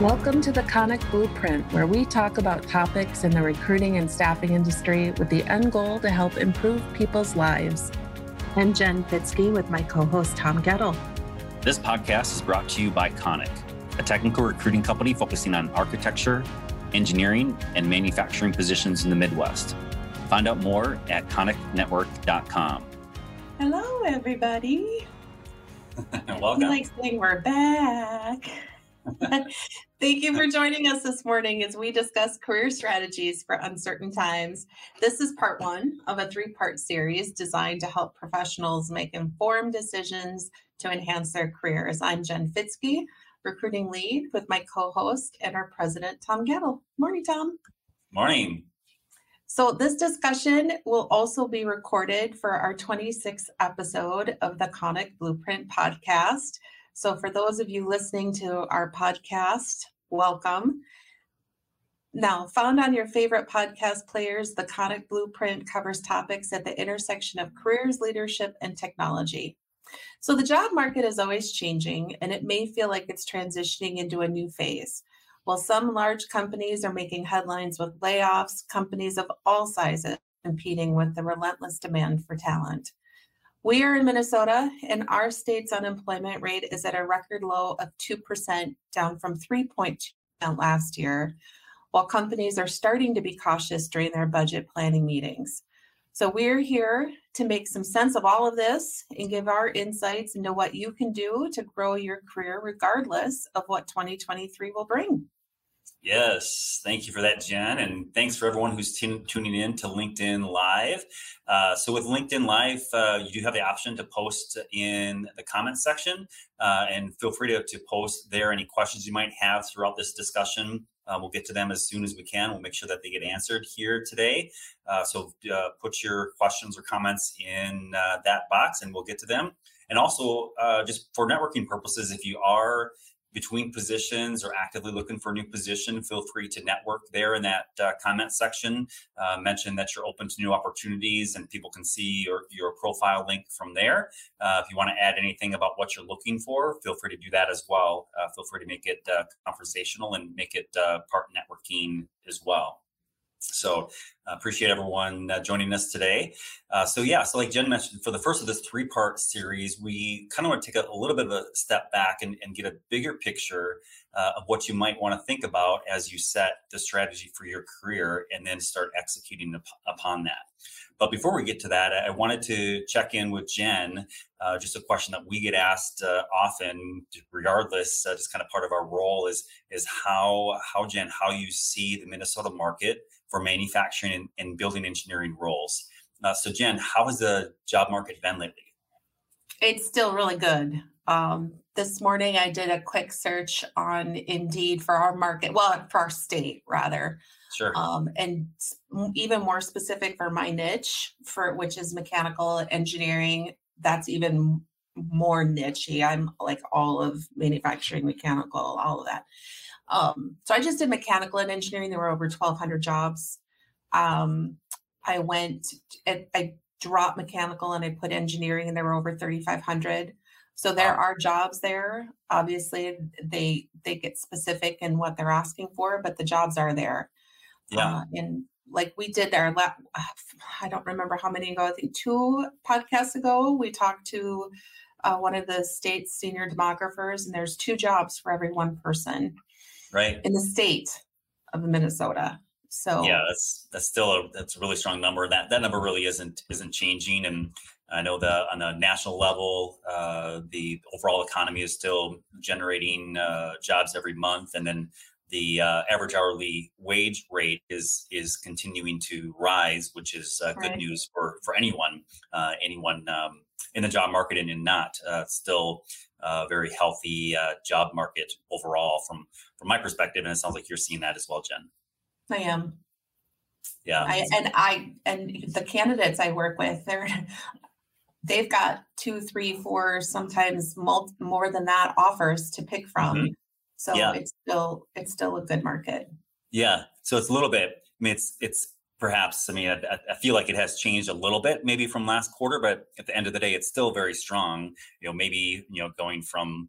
Welcome to the Konik Blueprint, where we talk about topics in the recruiting and staffing industry with the end goal to help improve people's lives. I'm Jen Fitzke with my co host Tom Goettl. This podcast is brought to you by Konik, a technical recruiting company focusing on architecture, engineering, and manufacturing positions in the Midwest. Find out more at koniknetwork.com. Hello, everybody. Welcome. like saying we're back. Thank you for joining us this morning as we discuss career strategies for uncertain times. This is part one of a three part series designed to help professionals make informed decisions to enhance their careers. I'm Jen Fitzke, recruiting lead with my co host and our president, Tom Goettl. Morning, Tom. Morning. So, this discussion will also be recorded for our 26th episode of the Konik Blueprint podcast. So, for those of you listening to our podcast, welcome. Now, found on your favorite podcast players, the Konik Blueprint covers topics at the intersection of careers, leadership, and technology. So, the job market is always changing, and it may feel like it's transitioning into a new phase. While some large companies are making headlines with layoffs, companies of all sizes competing with the relentless demand for talent. We are in Minnesota, and our state's unemployment rate is at a record low of 2%, down from 3.2% last year, while companies are starting to be cautious during their budget planning meetings. So, we're here to make some sense of all of this and give our insights into what you can do to grow your career, regardless of what 2023 will bring. Yes, thank you for that, Jen, and thanks for everyone who's t- tuning in to LinkedIn Live. Uh, so, with LinkedIn Live, uh, you do have the option to post in the comments section, uh, and feel free to, to post there any questions you might have throughout this discussion. Uh, we'll get to them as soon as we can. We'll make sure that they get answered here today. Uh, so, uh, put your questions or comments in that box, and we'll get to them. And also, just for networking purposes, if you are between positions or actively looking for a new position, feel free to network there in that uh, comment section. Uh, mention that you're open to new opportunities and people can see your, your profile link from there. Uh, if you want to add anything about what you're looking for, feel free to do that as well. Uh, feel free to make it uh, conversational and make it uh, part networking as well. So uh, appreciate everyone uh, joining us today. Uh, so yeah, so like Jen mentioned, for the first of this three-part series, we kind of want to take a, a, little bit of a step back and, and get a bigger picture uh, of what you might want to think about as you set the strategy for your career, and then start executing up, upon that. But before we get to that, I wanted to check in with Jen. Uh, just a question that we get asked uh, often, regardless, uh, just kind of part of our role is is how how Jen how you see the Minnesota market for manufacturing and, and building engineering roles. Uh, so, Jen, how has the job market been lately? It's still really good. Um, this morning, I did a quick search on Indeed for our market, well, for our state rather. Sure. Um, and even more specific for my niche, for which is mechanical engineering. That's even more nichey. I'm like all of manufacturing, mechanical, all of that. Um, so I just did mechanical and engineering. There were over 1,200 jobs. Um, I went, I dropped mechanical and I put engineering, and there were over 3,500. So there are jobs there. Obviously, they they get specific in what they're asking for, but the jobs are there. Yeah. Uh, and like we did our, I don't remember how many ago. I think two podcasts ago, we talked to uh, one of the state's senior demographers, and there's two jobs for every one person right in the state of Minnesota. So yeah, that's that's still a that's a really strong number. That that number really isn't isn't changing, and I know the on the national level, uh, the overall economy is still generating uh, jobs every month, and then the uh, average hourly wage rate is is continuing to rise, which is uh, good right. news for for anyone uh, anyone um, in the job market and in not uh, still a very healthy uh, job market overall from from my perspective and it sounds like you're seeing that as well jen. I am. Yeah. I, and i and the candidates i work with they're they've got two three four sometimes more than that offers to pick from. Mm-hmm. so yeah. it's still it's still a good market. Yeah. So it's a little bit i mean it's it's perhaps i mean I, I, feel like it has changed a little bit maybe from last quarter but at the end of the day it's still very strong you know maybe you know going from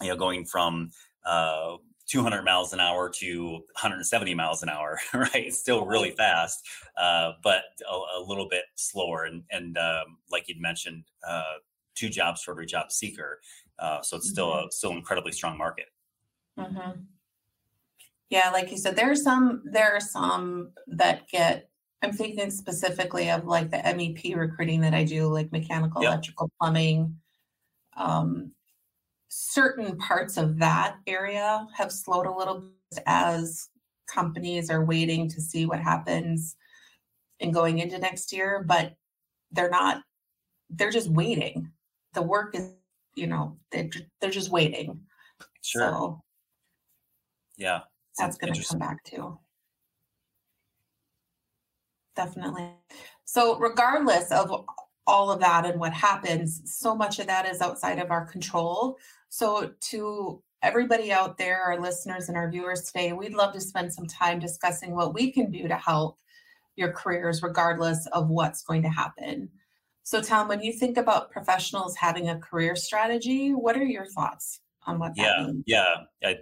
you know going from uh 200 miles an hour to 170 miles an hour, right? Still really fast, uh, but a, a, little bit slower. And, and um, like you'd mentioned, uh, two jobs for every job seeker. Uh, so it's still mm-hmm. a still incredibly strong market. Mm-hmm. Yeah, like you said, there are some there are some that get. I'm thinking specifically of like the MEP recruiting that I do, like mechanical, yep. electrical, plumbing. Um, certain parts of that area have slowed a little bit as companies are waiting to see what happens in going into next year, but they're not, they're just waiting. The work is, you know, they're, they're just waiting. Sure. So, yeah. That's going to come back too. Definitely. So, regardless of all of that and what happens, so much of that is outside of our control. So, to everybody out there, our listeners and our viewers today, we'd love to spend some time discussing what we can do to help your careers, regardless of what's going to happen. So, Tom, when you think about professionals having a career strategy, what are your thoughts on what that yeah, means? Yeah, I,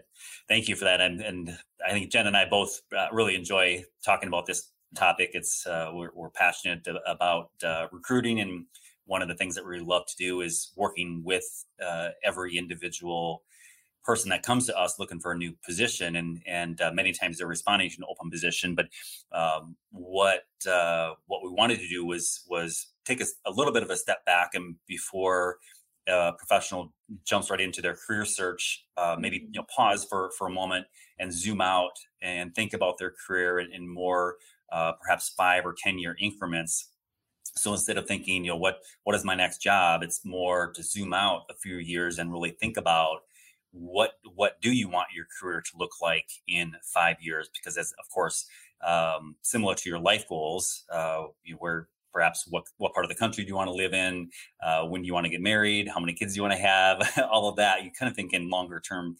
thank you for that. And, and I think Jen and I both uh, really enjoy talking about this topic. It's uh, we're, we're, passionate about uh, recruiting and one of the things that we love to do is working with uh, every individual person that comes to us looking for a new position and and uh, many times they're responding to an open position but um, what uh, what we wanted to do was was take a, a, little bit of a step back and before a professional jumps right into their career search uh, maybe you know pause for for a moment and zoom out and think about their career in, in more uh, perhaps five or ten year increments. So instead of thinking, you know, what what is my next job, it's more to zoom out a few years and really think about what what do you want your career to look like in five years? Because as of course, um, similar to your life goals, uh, you where perhaps what what part of the country do you want to live in, uh, when do you want to get married, how many kids do you want to have, all of that. You kind of think in longer term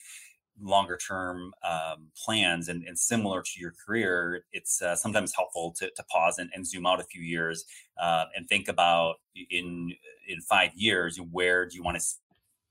longer term um, plans and, and, similar to your career, it's uh, sometimes helpful to, to pause and, and, zoom out a few years uh, and think about in in five years where do you want to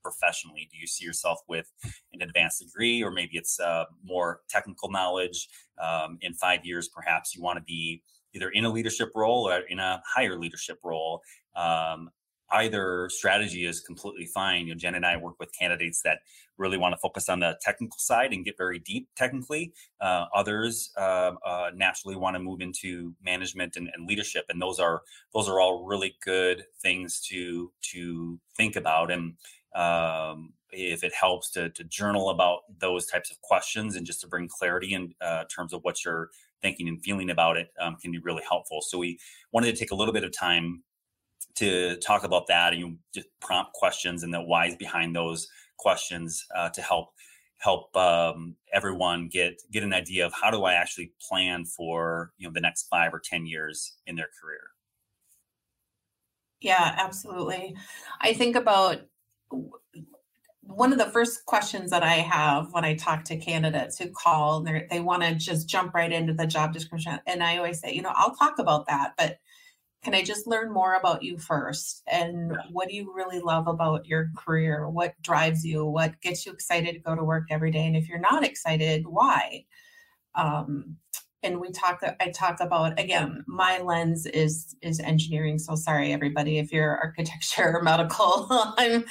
professionally? Do you see yourself with an advanced degree, or maybe it's uh, more technical knowledge? Um, in five years, perhaps you want to be either in a leadership role or in a higher leadership role. Um, either strategy is completely fine. You know, Jen and I work with candidates that really want to focus on the technical side and get very deep technically. Uh, others uh, uh, naturally want to move into management and, and, leadership, and those are those are all really good things to to think about. And um, if it helps to, to journal about those types of questions and just to bring clarity in uh, terms of what you're thinking and feeling about it um, can be really helpful. So we wanted to take a little bit of time to talk about that and you just prompt questions and the whys behind those questions uh, to help help um, everyone get get an idea of how do I actually plan for you know the next five or ten years in their career. Yeah, absolutely. I think about one of the first questions that I have when I talk to candidates who call, they want to just jump right into the job description, and I always say, you know, I'll talk about that, but can I just learn more about you first? And what do you really love about your career? What drives you? What gets you excited to go to work every day? And if you're not excited, why? Um, and we talk i talk about again my lens is is engineering so sorry everybody if you're architecture or medical i'm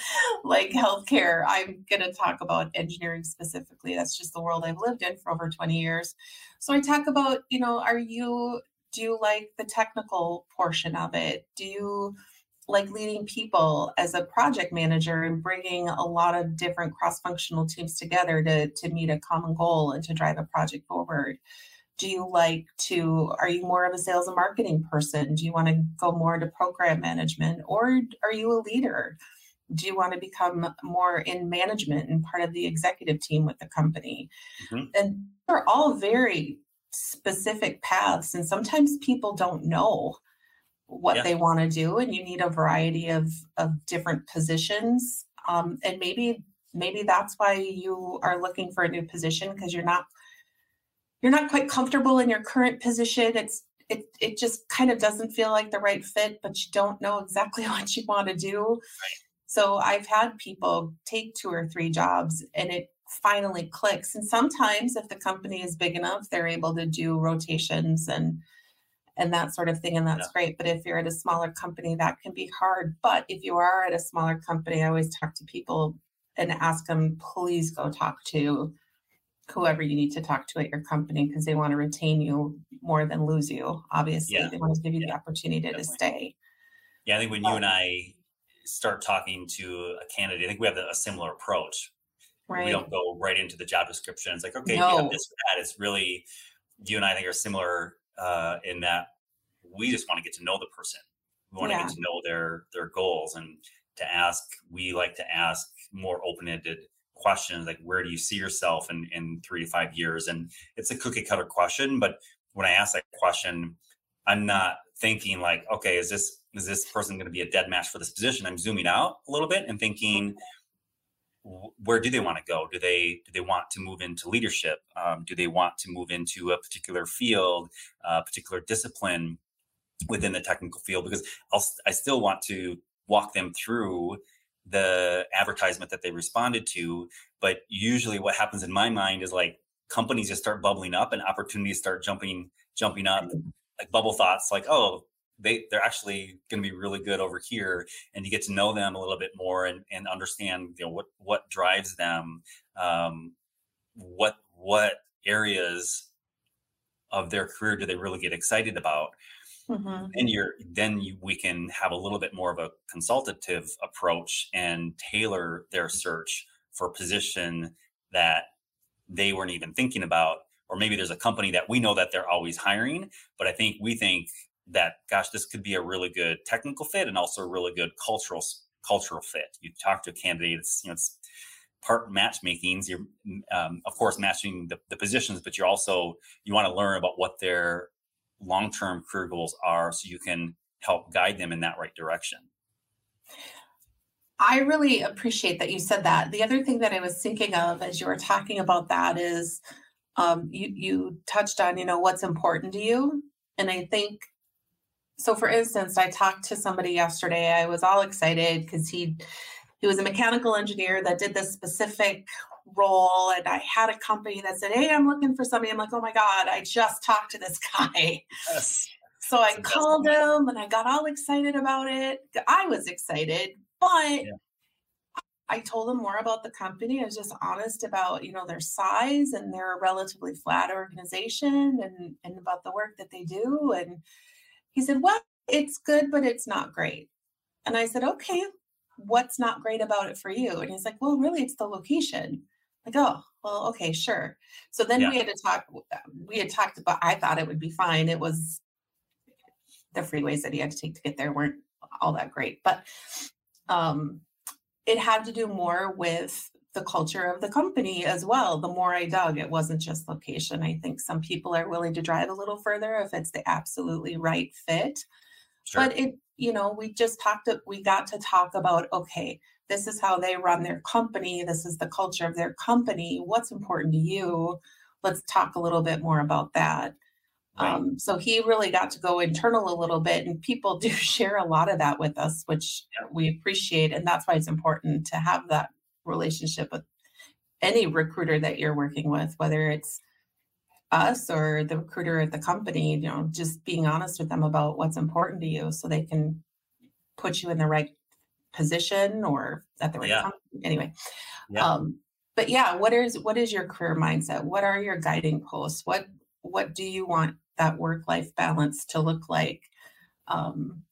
like healthcare i'm going to talk about engineering specifically that's just the world i've lived in for over 20 years so i talk about you know are you do you like the technical portion of it? Do you like leading people as a project manager and bringing a lot of different cross-functional teams together to, to meet a common goal and to drive a project forward? Do you like to, are you more of a sales and marketing person? Do you want to go more into program management or are you a leader? Do you want to become more in management and part of the executive team with the company? Mm-hmm. And they're all very specific paths and sometimes people don't know what yeah. they want to do and you need a variety of of different positions um, and maybe maybe that's why you are looking for a new position because you're not you're not quite comfortable in your current position it's it it just kind of doesn't feel like the right fit but you don't know exactly what you want to do so i've had people take two or three jobs and it finally clicks. And sometimes if the company is big enough, they're able to do rotations and and that sort of thing and that's yeah. great but if you're at a smaller company that can be hard but if you are at a smaller company i always talk to people and ask them please go talk to whoever you need to talk to at your company because they want to retain you more than lose you obviously yeah. they want to give you yeah. the opportunity Definitely. to stay yeah i think when but, you and i start talking to a candidate i think we have a similar approach right. we don't go right into the job description it's like okay no. you have this or that it's really you and i think are similar uh, in that we just want to get to know the person. We want yeah. to get to know their their goals and to ask. We like to ask more open ended questions like where do you see yourself in in three to five years? And it's a cookie cutter question, but when I ask that question, I'm not thinking like, okay, is this is this person going to be a dead match for this position? I'm zooming out a little bit and thinking, where do they want to go? Do they do they want to move into leadership? Um, do they want to move into a particular field, a particular discipline within the technical field? Because I'll, I still want to walk them through the advertisement that they responded to. But usually, what happens in my mind is like companies just start bubbling up and opportunities start jumping jumping up, mm-hmm. like bubble thoughts, like oh they they're actually going to be really good over here and you get to know them a little bit more and, and understand you know what what drives them um, what what areas of their career do they really get excited about mm-hmm. and you're then you, we can have a little bit more of a consultative approach and tailor their search for a position that they weren't even thinking about or maybe there's a company that we know that they're always hiring but i think we think that gosh this could be a really good technical fit and also a really good cultural cultural fit you talk to a candidate it's you know it's part matchmaking you're um, of course matching the, the positions but you're also you want to learn about what their long-term career goals are so you can help guide them in that right direction. I really appreciate that you said that. The other thing that I was thinking of as you were talking about that is um, you you touched on you know what's important to you, and I think so for instance i talked to somebody yesterday. I was all excited because he he was a mechanical engineer that did this specific role and i had a company that said hey i'm looking for somebody i'm like oh my god i just talked to this guy yes. so i called him and i got all excited about it i was excited but yeah. I told him more about the company. I was just honest about, you know, their size and they're a relatively flat organization and, and about the work that they do. And he said, Well, it's good, but it's not great. And I said, Okay, what's not great about it for you? And he's like, Well, really, it's the location. Like, oh, well, okay, sure. So then yeah. we had to talk. We had talked about, I thought it would be fine. It was the freeways that he had to take to get there weren't all that great, but um, it had to do more with the culture of the company as well. The more I dug, it wasn't just location. I think some people are willing to drive a little further if it's the absolutely right fit. Sure. But it, you know, we just talked, we got to talk about, okay, this is how they run their company. This is the culture of their company. What's important to you? Let's talk a little bit more about that. Right. Um, so he really got to go internal a little bit, and people do share a lot of that with us, which we appreciate. And that's why it's important to have that relationship with any recruiter that you're working with, whether it's us or the recruiter at the company, you know, just being honest with them about what's important to you so they can put you in the right position or at the right yeah. company. Anyway. Yeah. Um, but yeah, what is what is your career mindset? What are your guiding posts? What what do you want that work life balance to look like? Um,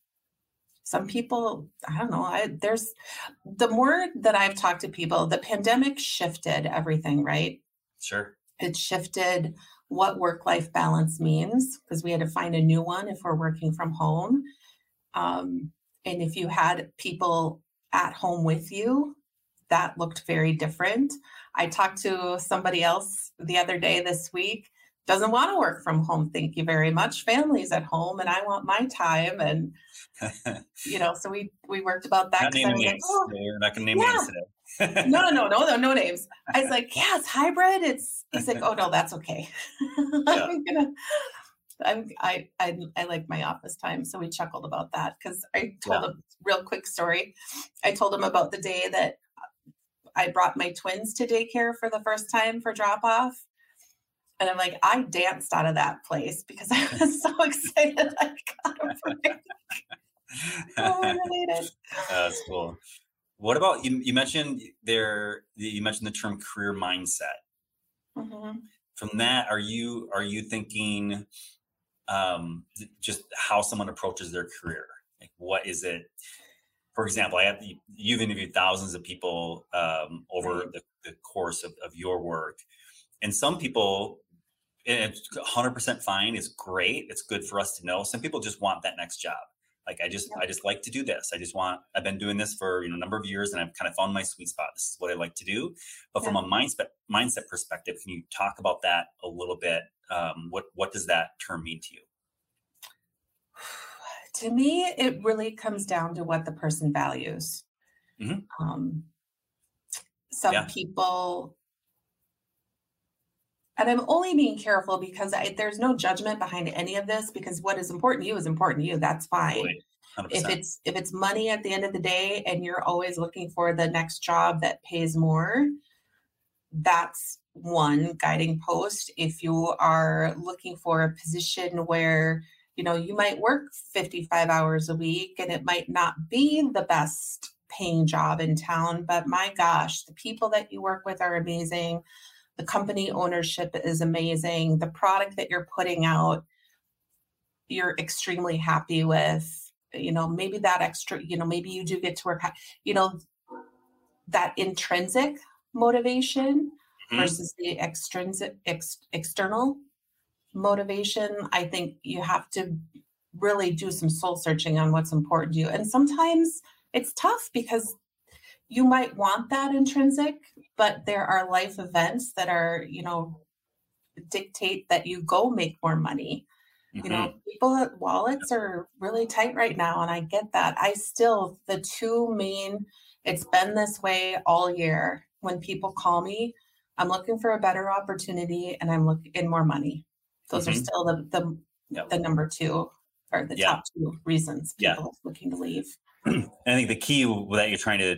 some people i don't know I, there's the more that i've talked to people the pandemic shifted everything right sure it shifted what work life balance means because we had to find a new one if we're working from home um, and if you had people at home with you that looked very different i talked to somebody else the other day this week doesn't want to work from home thank you very much family's at home and i want my time and you know so we we worked about that not names. Like, oh, You're not gonna name yeah. names today no no no no no names i was like yeah it's hybrid it's he's like oh no that's okay yeah. i'm gonna I'm, I, I I like my office time, so we chuckled about that because I told yeah. him real quick story. I told him about the day that I brought my twins to daycare for the first time for drop off. And I'm like, I danced out of that place because I was so excited I got a break. oh, related. That's cool. What about you? You mentioned there. You mentioned the term career mindset. Mm-hmm. From that, are you are you thinking um, just how someone approaches their career? Like, what is it? For example, I have you've interviewed thousands of people um, over the, the course of, of your work, and some people and it's 100% fine it's great it's good for us to know some people just want that next job like I just, yeah. I just like to do this. I just want, I've been doing this for, you know, a number of years and I've kind of found my sweet spot. This is what I like to do. But yeah. from a mindset, mindset perspective, can you talk about that a little bit? Um, what, what does that term mean to you? To me, it really comes down to what the person values. Mm-hmm. Um, some yeah. people and I'm only being careful because I, there's no judgment behind any of this because what is important to you is important to you. That's fine. If it's if it's money at the end of the day and you're always looking for the next job that pays more, that's one guiding post. If you are looking for a position where you know you might work 55 hours a week and it might not be the best paying job in town, but my gosh, the people that you work with are amazing the company ownership is amazing. The product that you're putting out, you're extremely happy with. You know, maybe that extra, you know, maybe you do get to work, you know, that intrinsic motivation mm-hmm. versus the extrinsic, ex, external motivation. I think you have to really do some soul searching on what's important to you. And sometimes it's tough because you might want that intrinsic, but there are life events that are, you know, dictate that you go make more money. Mm-hmm. You know, mm-hmm. people wallets are really tight right now, and I get that. I still, the two main, it's been this way all year. When people call me, I'm looking for a better opportunity and I'm looking in more money. Those mm-hmm. are still the the, yep. the number two or the yeah. top two reasons people yeah. looking to leave. I think the key that you're trying to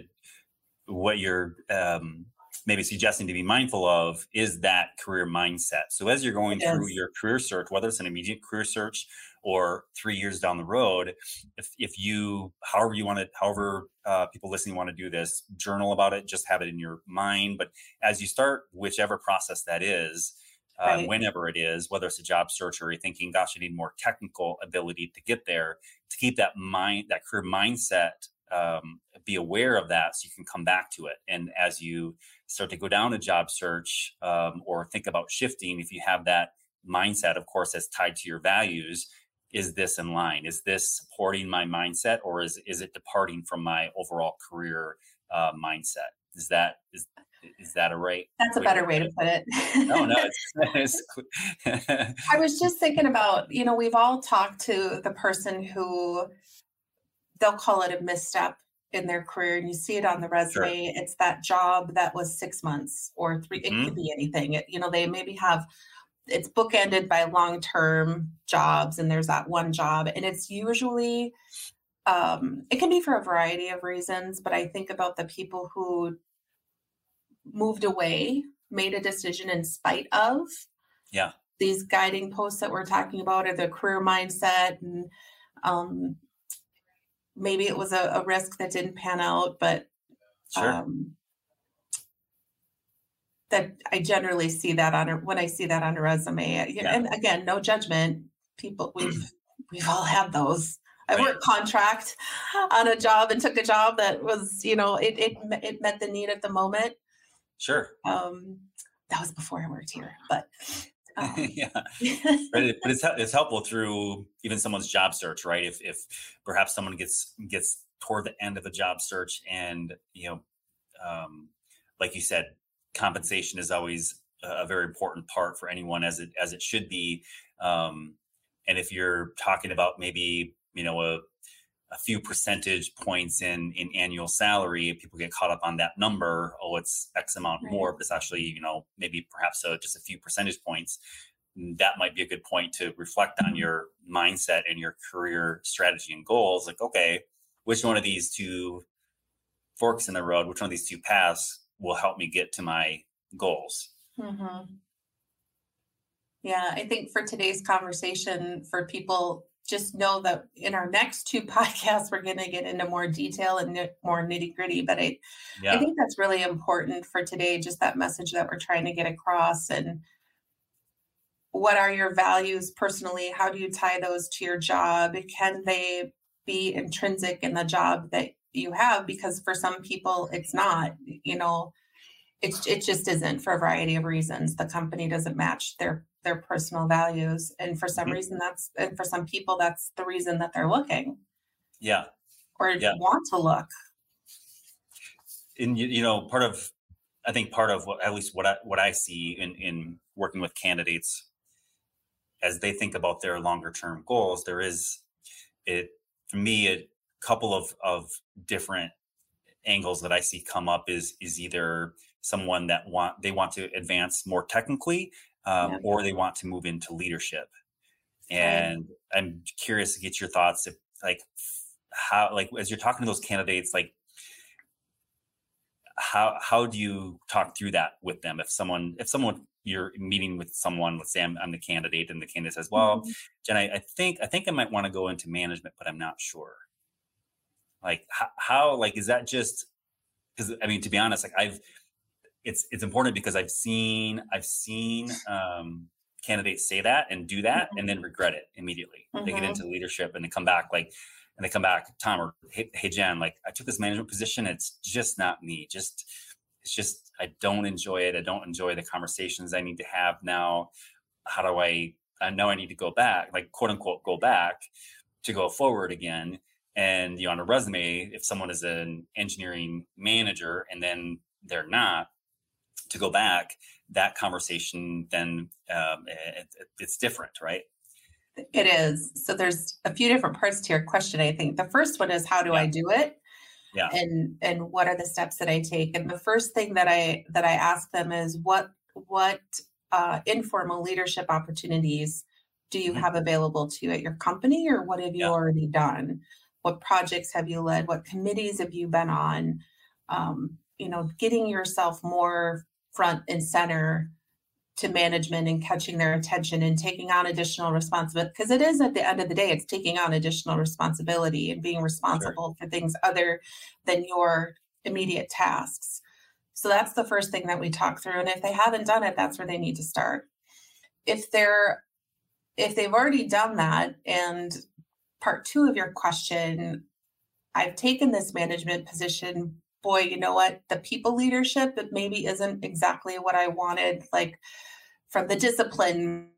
what you're um, maybe suggesting to be mindful of is that career mindset. So as you're going yes. through your career search, whether it's an immediate career search or three years down the road, if, if you, however you want to, however uh, people listening want to do this, journal about it, just have it in your mind. But as you start, whichever process that is, uh, right. whenever it is, whether it's a job search or you're thinking, gosh, I need more technical ability to get there, to keep that mind, that career mindset um, be aware of that so you can come back to it. And as you start to go down a job search um, or think about shifting, if you have that mindset, of course, that's tied to your values, is this in line? Is this supporting my mindset or is, is it departing from my overall career uh, mindset? Is that is is that a right? That's a better way to put it. no, no. It's, it's I was just thinking about, you know, we've all talked to the person who they'll call it a misstep in their career and you see it on the resume sure. it's that job that was six months or 3 it mm-hmm. could be anything it, you know they maybe have it's bookended by long term jobs and there's that one job and it's usually um, it can be for a variety of reasons but i think about the people who moved away made a decision in spite of yeah these guiding posts that we're talking about or the career mindset and um, maybe it was a, a risk that didn't pan out, but sure. um, that I generally see that on a, when I see that on a resume. Yeah. And again, no judgment. People we've we've all had those. I right. worked contract on a job and took a job that was, you know, it it it met the need at the moment. Sure. Um, that was before I worked here, but Oh. yeah, but, it, but it's it's helpful through even someone's job search, right? If if perhaps someone gets gets toward the end of the job search, and you know, um, like you said, compensation is always a very important part for anyone, as it as it should be. Um, and if you're talking about maybe you know a a few percentage points in in annual salary people get caught up on that number oh it's x amount right. more but it's actually you know maybe perhaps a, just a few percentage points that might be a good point to reflect on mm-hmm. your mindset and your career strategy and goals like okay which one of these two forks in the road which one of these two paths will help me get to my goals. Mm-hmm. Yeah, I think for today's conversation, for people, just know that in our next two podcasts, we're going to get into more detail and more nitty gritty. But I, yeah. I think that's really important for today, just that message that we're trying to get across. And what are your values personally? How do you tie those to your job? Can they be intrinsic in the job that you have? Because for some people, it's not, you know, it, it just isn't for a variety of reasons. The company doesn't match their their personal values and for some mm-hmm. reason that's and for some people that's the reason that they're looking yeah or yeah. want to look and you, know part of i think part of what at least what i what i see in in working with candidates as they think about their longer term goals there is it for me a couple of of different angles that i see come up is is either someone that want they want to advance more technically um, yeah. or they want to move into leadership. And. I'm curious to get your thoughts if like how like as you're talking to those candidates, like how how do you talk through that with them if someone if someone you're meeting with someone let's say i'm, I'm the candidate and the candidate says well mm-hmm. jen I, I, think i think i might want to go into management but i'm not sure like how, how like is that just because i mean to be honest like i've it's it's important because I've seen I've seen um, candidates say that and do that mm-hmm. and then regret it immediately. Mm-hmm. They get mm-hmm. into leadership and they come back like and they come back, Tom or hey, hey Jen, like I took this management position. It's just not me. Just it's just I don't enjoy it. I don't enjoy the conversations I need to have now. How do I? I know I need to go back, like quote unquote, go back to go forward again. And you know, on a resume, if someone is an engineering manager and then they're not, to go back, that conversation then um, it, it's different, right? It is. So there's a few different parts to your question. I think the first one is how do yeah. I do it? Yeah. And and what are the steps that I take? And the first thing that I that I ask them is what what uh, informal leadership opportunities do you mm-hmm. have available to you at your company, or what have you yeah. already done? What projects have you led? What committees have you been on? Um, you know, getting yourself more front and center to management and catching their attention and taking on additional responsibility because it is at the end of the day it's taking on additional responsibility and being responsible sure. for things other than your immediate tasks so that's the first thing that we talk through and if they haven't done it that's where they need to start if they're if they've already done that and part two of your question i've taken this management position boy, you know what, the people leadership, it maybe isn't exactly what I wanted, like from the discipline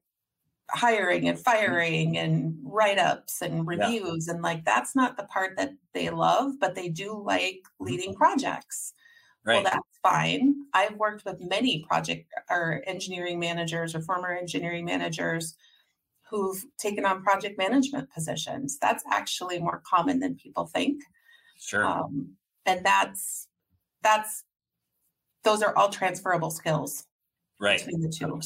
hiring and firing and write-ups and reviews yeah. and like that's not the part that they love but they do like leading projects. Right. well that's fine. I've worked with many project or engineering managers or former engineering managers who've taken on project management positions. That's actually more common than people think. Sure. Um, and that's that's those are all transferable skills right. between the 2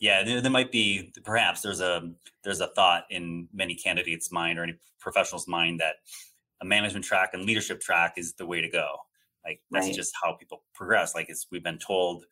yeah there, there, might be perhaps there's a there's a thought in many candidates mind or any professional's mind that a management track and leadership track is the way to go. Like that's right. just how people progress. Like it's we've been told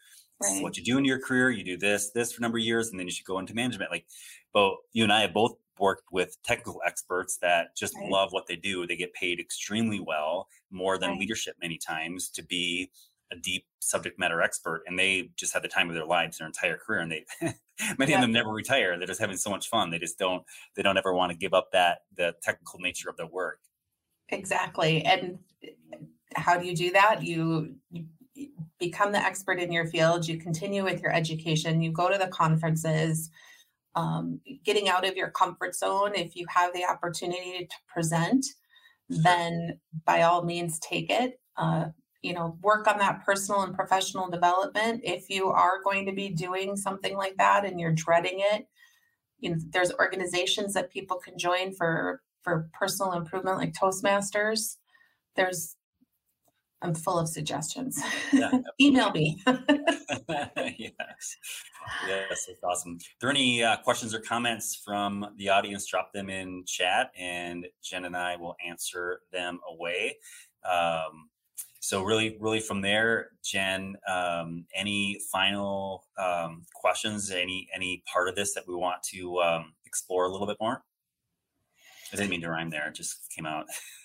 right. what you do in your career you do this this for a number of years and then you should go into management. Like but you and i have both worked with technical experts that just right. love what they do. They get paid extremely well, more than right. leadership many times, to be a deep subject matter expert. And they just had the time of their lives, their entire career. And they, many yeah. of them never retire. They're just having so much fun. They just don't, they don't ever want to give up that, the technical nature of their work. Exactly. And how do you do that? You, you become the expert in your field, you continue with your education, you go to the conferences, um, getting out of your comfort zone. If you have the opportunity to present, then by all means take it. Uh, you know, work on that personal and professional development. If you are going to be doing something like that and you're dreading it, you know, there's organizations that people can join for for personal improvement, like Toastmasters. There's I'm full of suggestions. Yeah, Email me. yes. Yes, that's awesome. If there are any uh, questions or comments from the audience, drop them in chat and Jen and I will answer them away. Um, so really, really from there, Jen, um, any final um, questions? Any any part of this that we want to um, explore a little bit more? I didn't mean to rhyme there; it just came out.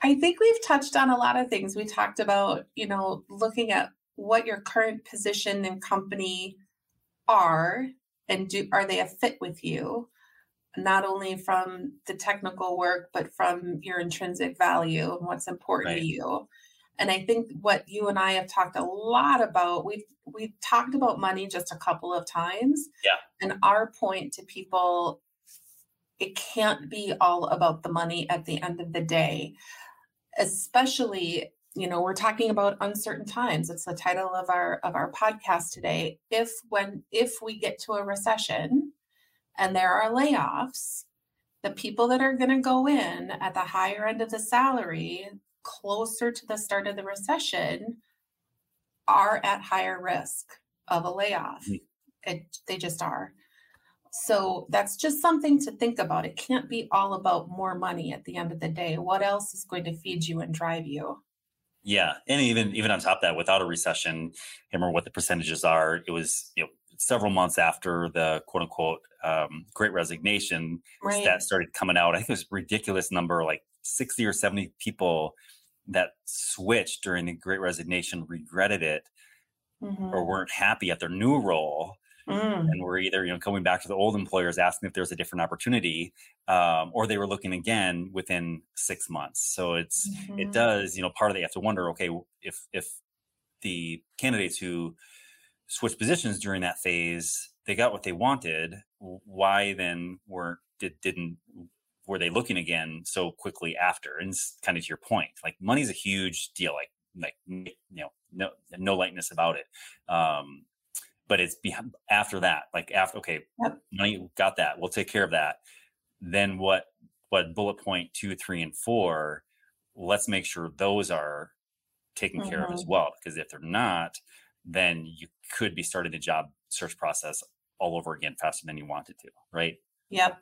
I think we've touched on a lot of things. We talked about, you know, looking at what your current position and company are and do are they a fit with you? Not only from the technical work, but from your intrinsic value and what's important right. to you. And I think what you and I have talked a lot about, we've we've talked about money just a couple of times. Yeah. And our point to people, it can't be all about the money at the end of the day especially you know we're talking about uncertain times it's the title of our of our podcast today if when if we get to a recession and there are layoffs the people that are going to go in at the higher end of the salary closer to the start of the recession are at higher risk of a layoff mm. it, they just are so that's just something to think about. It can't be all about more money at the end of the day. What else is going to feed you and drive you? Yeah, and even even on top of that, without a recession, I remember what the percentages are. It was you know several months after the quote unquote um, Great Resignation right. that started coming out. I think it was ridiculous number, like sixty or seventy people that switched during the Great Resignation regretted it mm-hmm. or weren't happy at their new role Mm. And we're either, you know, coming back to the old employers asking if there's a different opportunity, um, or they were looking again within six months. So it's mm-hmm. it does, you know, part of it you have to wonder, okay, if if the candidates who switched positions during that phase, they got what they wanted, why then weren't did, didn't were they looking again so quickly after? And it's kind of to your point, like money's a huge deal. Like like you know no no lightness about it um but it's behind, after that like after okay yep. money got that we'll take care of that then what what bullet point two three and four let's make sure those are taken mm-hmm. care of as mm-hmm. well because if they're not then you could be starting the job search process all over again faster than you wanted to right yep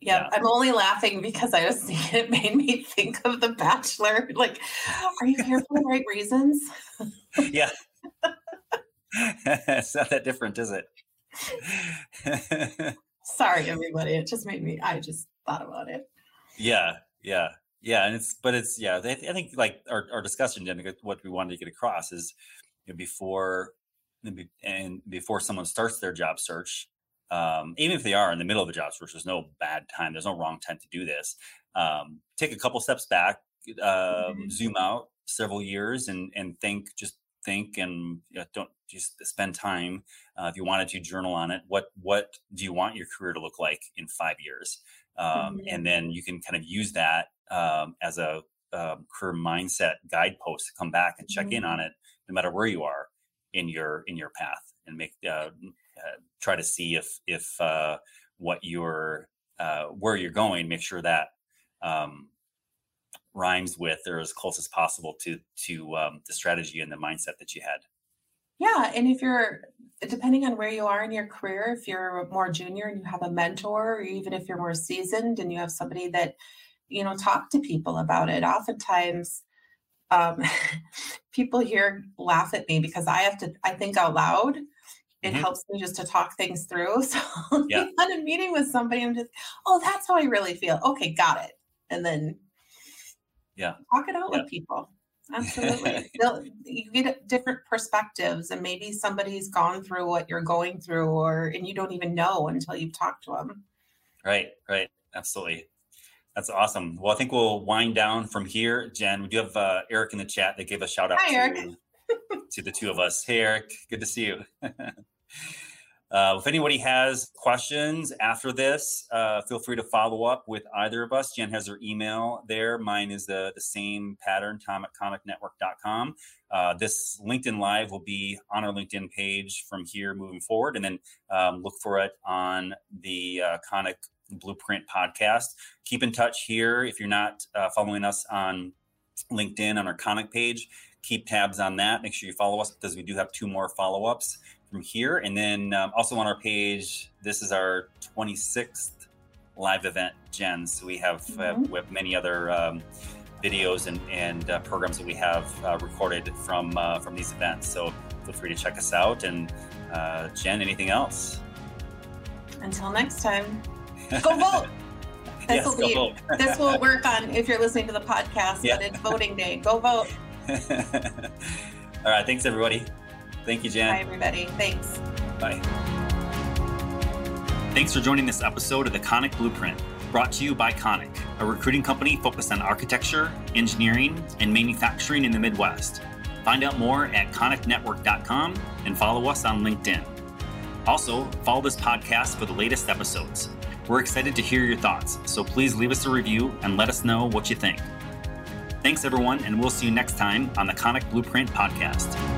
Yep. Yeah. I'm only laughing because I was thinking it made me think of The Bachelor. Like, are you here for the right reasons? yeah. it's not that different, is it? Sorry, everybody. It just made me. I just thought about it. Yeah, yeah, yeah, and it's but it's yeah. I think like our, our discussion, Jen, what we wanted to get across is you know, before and before someone starts their job search, um, even if they are in the middle of a job search, there's no bad time. There's no wrong time to do this. Um, take a couple steps back, um, mm-hmm. zoom out several years, and and think just think and you know, don't just spend time uh, if you wanted to journal on it what what do you want your career to look like in five years um, mm-hmm. and then you can kind of use that um, as a um, career mindset guidepost to come back and check mm-hmm. in on it no matter where you are in your in your path and make uh, uh, try to see if if uh, what you're uh, where you're going make sure that um, rhymes with or as close as possible to to um, the strategy and the mindset that you had. Yeah and if you're depending on where you are in your career if you're more junior and you have a mentor or even if you're more seasoned and you have somebody that you know talk to people about it oftentimes um, people here laugh at me because i have to i think out loud. It mm-hmm. helps me just to talk things through. So yeah. on a meeting with somebody i'm just oh that's how i really feel. Okay got it. And then yeah. Talk it out yeah. with people. Absolutely. You get different perspectives and maybe somebody's gone through what you're going through or and you don't even know until you've talked to them right right. Absolutely. That's awesome. Well i think we'll wind down from here. Jen we do have uh, eric in the chat that gave a shout out Hi, to, to the two of us. Hey eric. Good to see you Uh, if anybody has questions after this, uh, feel free to follow up with either of us. Jen has her email there. Mine is the, the same pattern, tom at koniknetwork.com. Uh, this LinkedIn Live will be on our LinkedIn page from here moving forward. And then um, look for it on the uh, Konik Blueprint podcast. Keep in touch here. If you're not uh, following us on LinkedIn on our Konik page, keep tabs on that. Make sure you follow us because we do have two more follow ups from here. And then um, also on our page, this is our 26th live event, Jen. So we have uh, mm-hmm. uh, we have many other um, videos and, and uh, programs that we have uh, recorded from uh, from these events. So feel free to check us out. And uh, Jen, anything else? Until next time, go vote. This yes, will be vote. this will work on if you're listening to the podcast, yeah. but it's voting day. Go vote. All right, thanks everybody. Thank you, Jen. Bye everybody. Thanks. Bye. Thanks for joining this episode of the Konik Blueprint, brought to you by Konik, a recruiting company focused on architecture, engineering, and manufacturing in the Midwest. Find out more at koniknetwork.com and follow us on LinkedIn. Also, follow this podcast for the latest episodes. We're excited to hear your thoughts, so please leave us a review and let us know what you think. Thanks, everyone, and we'll see you next time on the Konik Blueprint Podcast.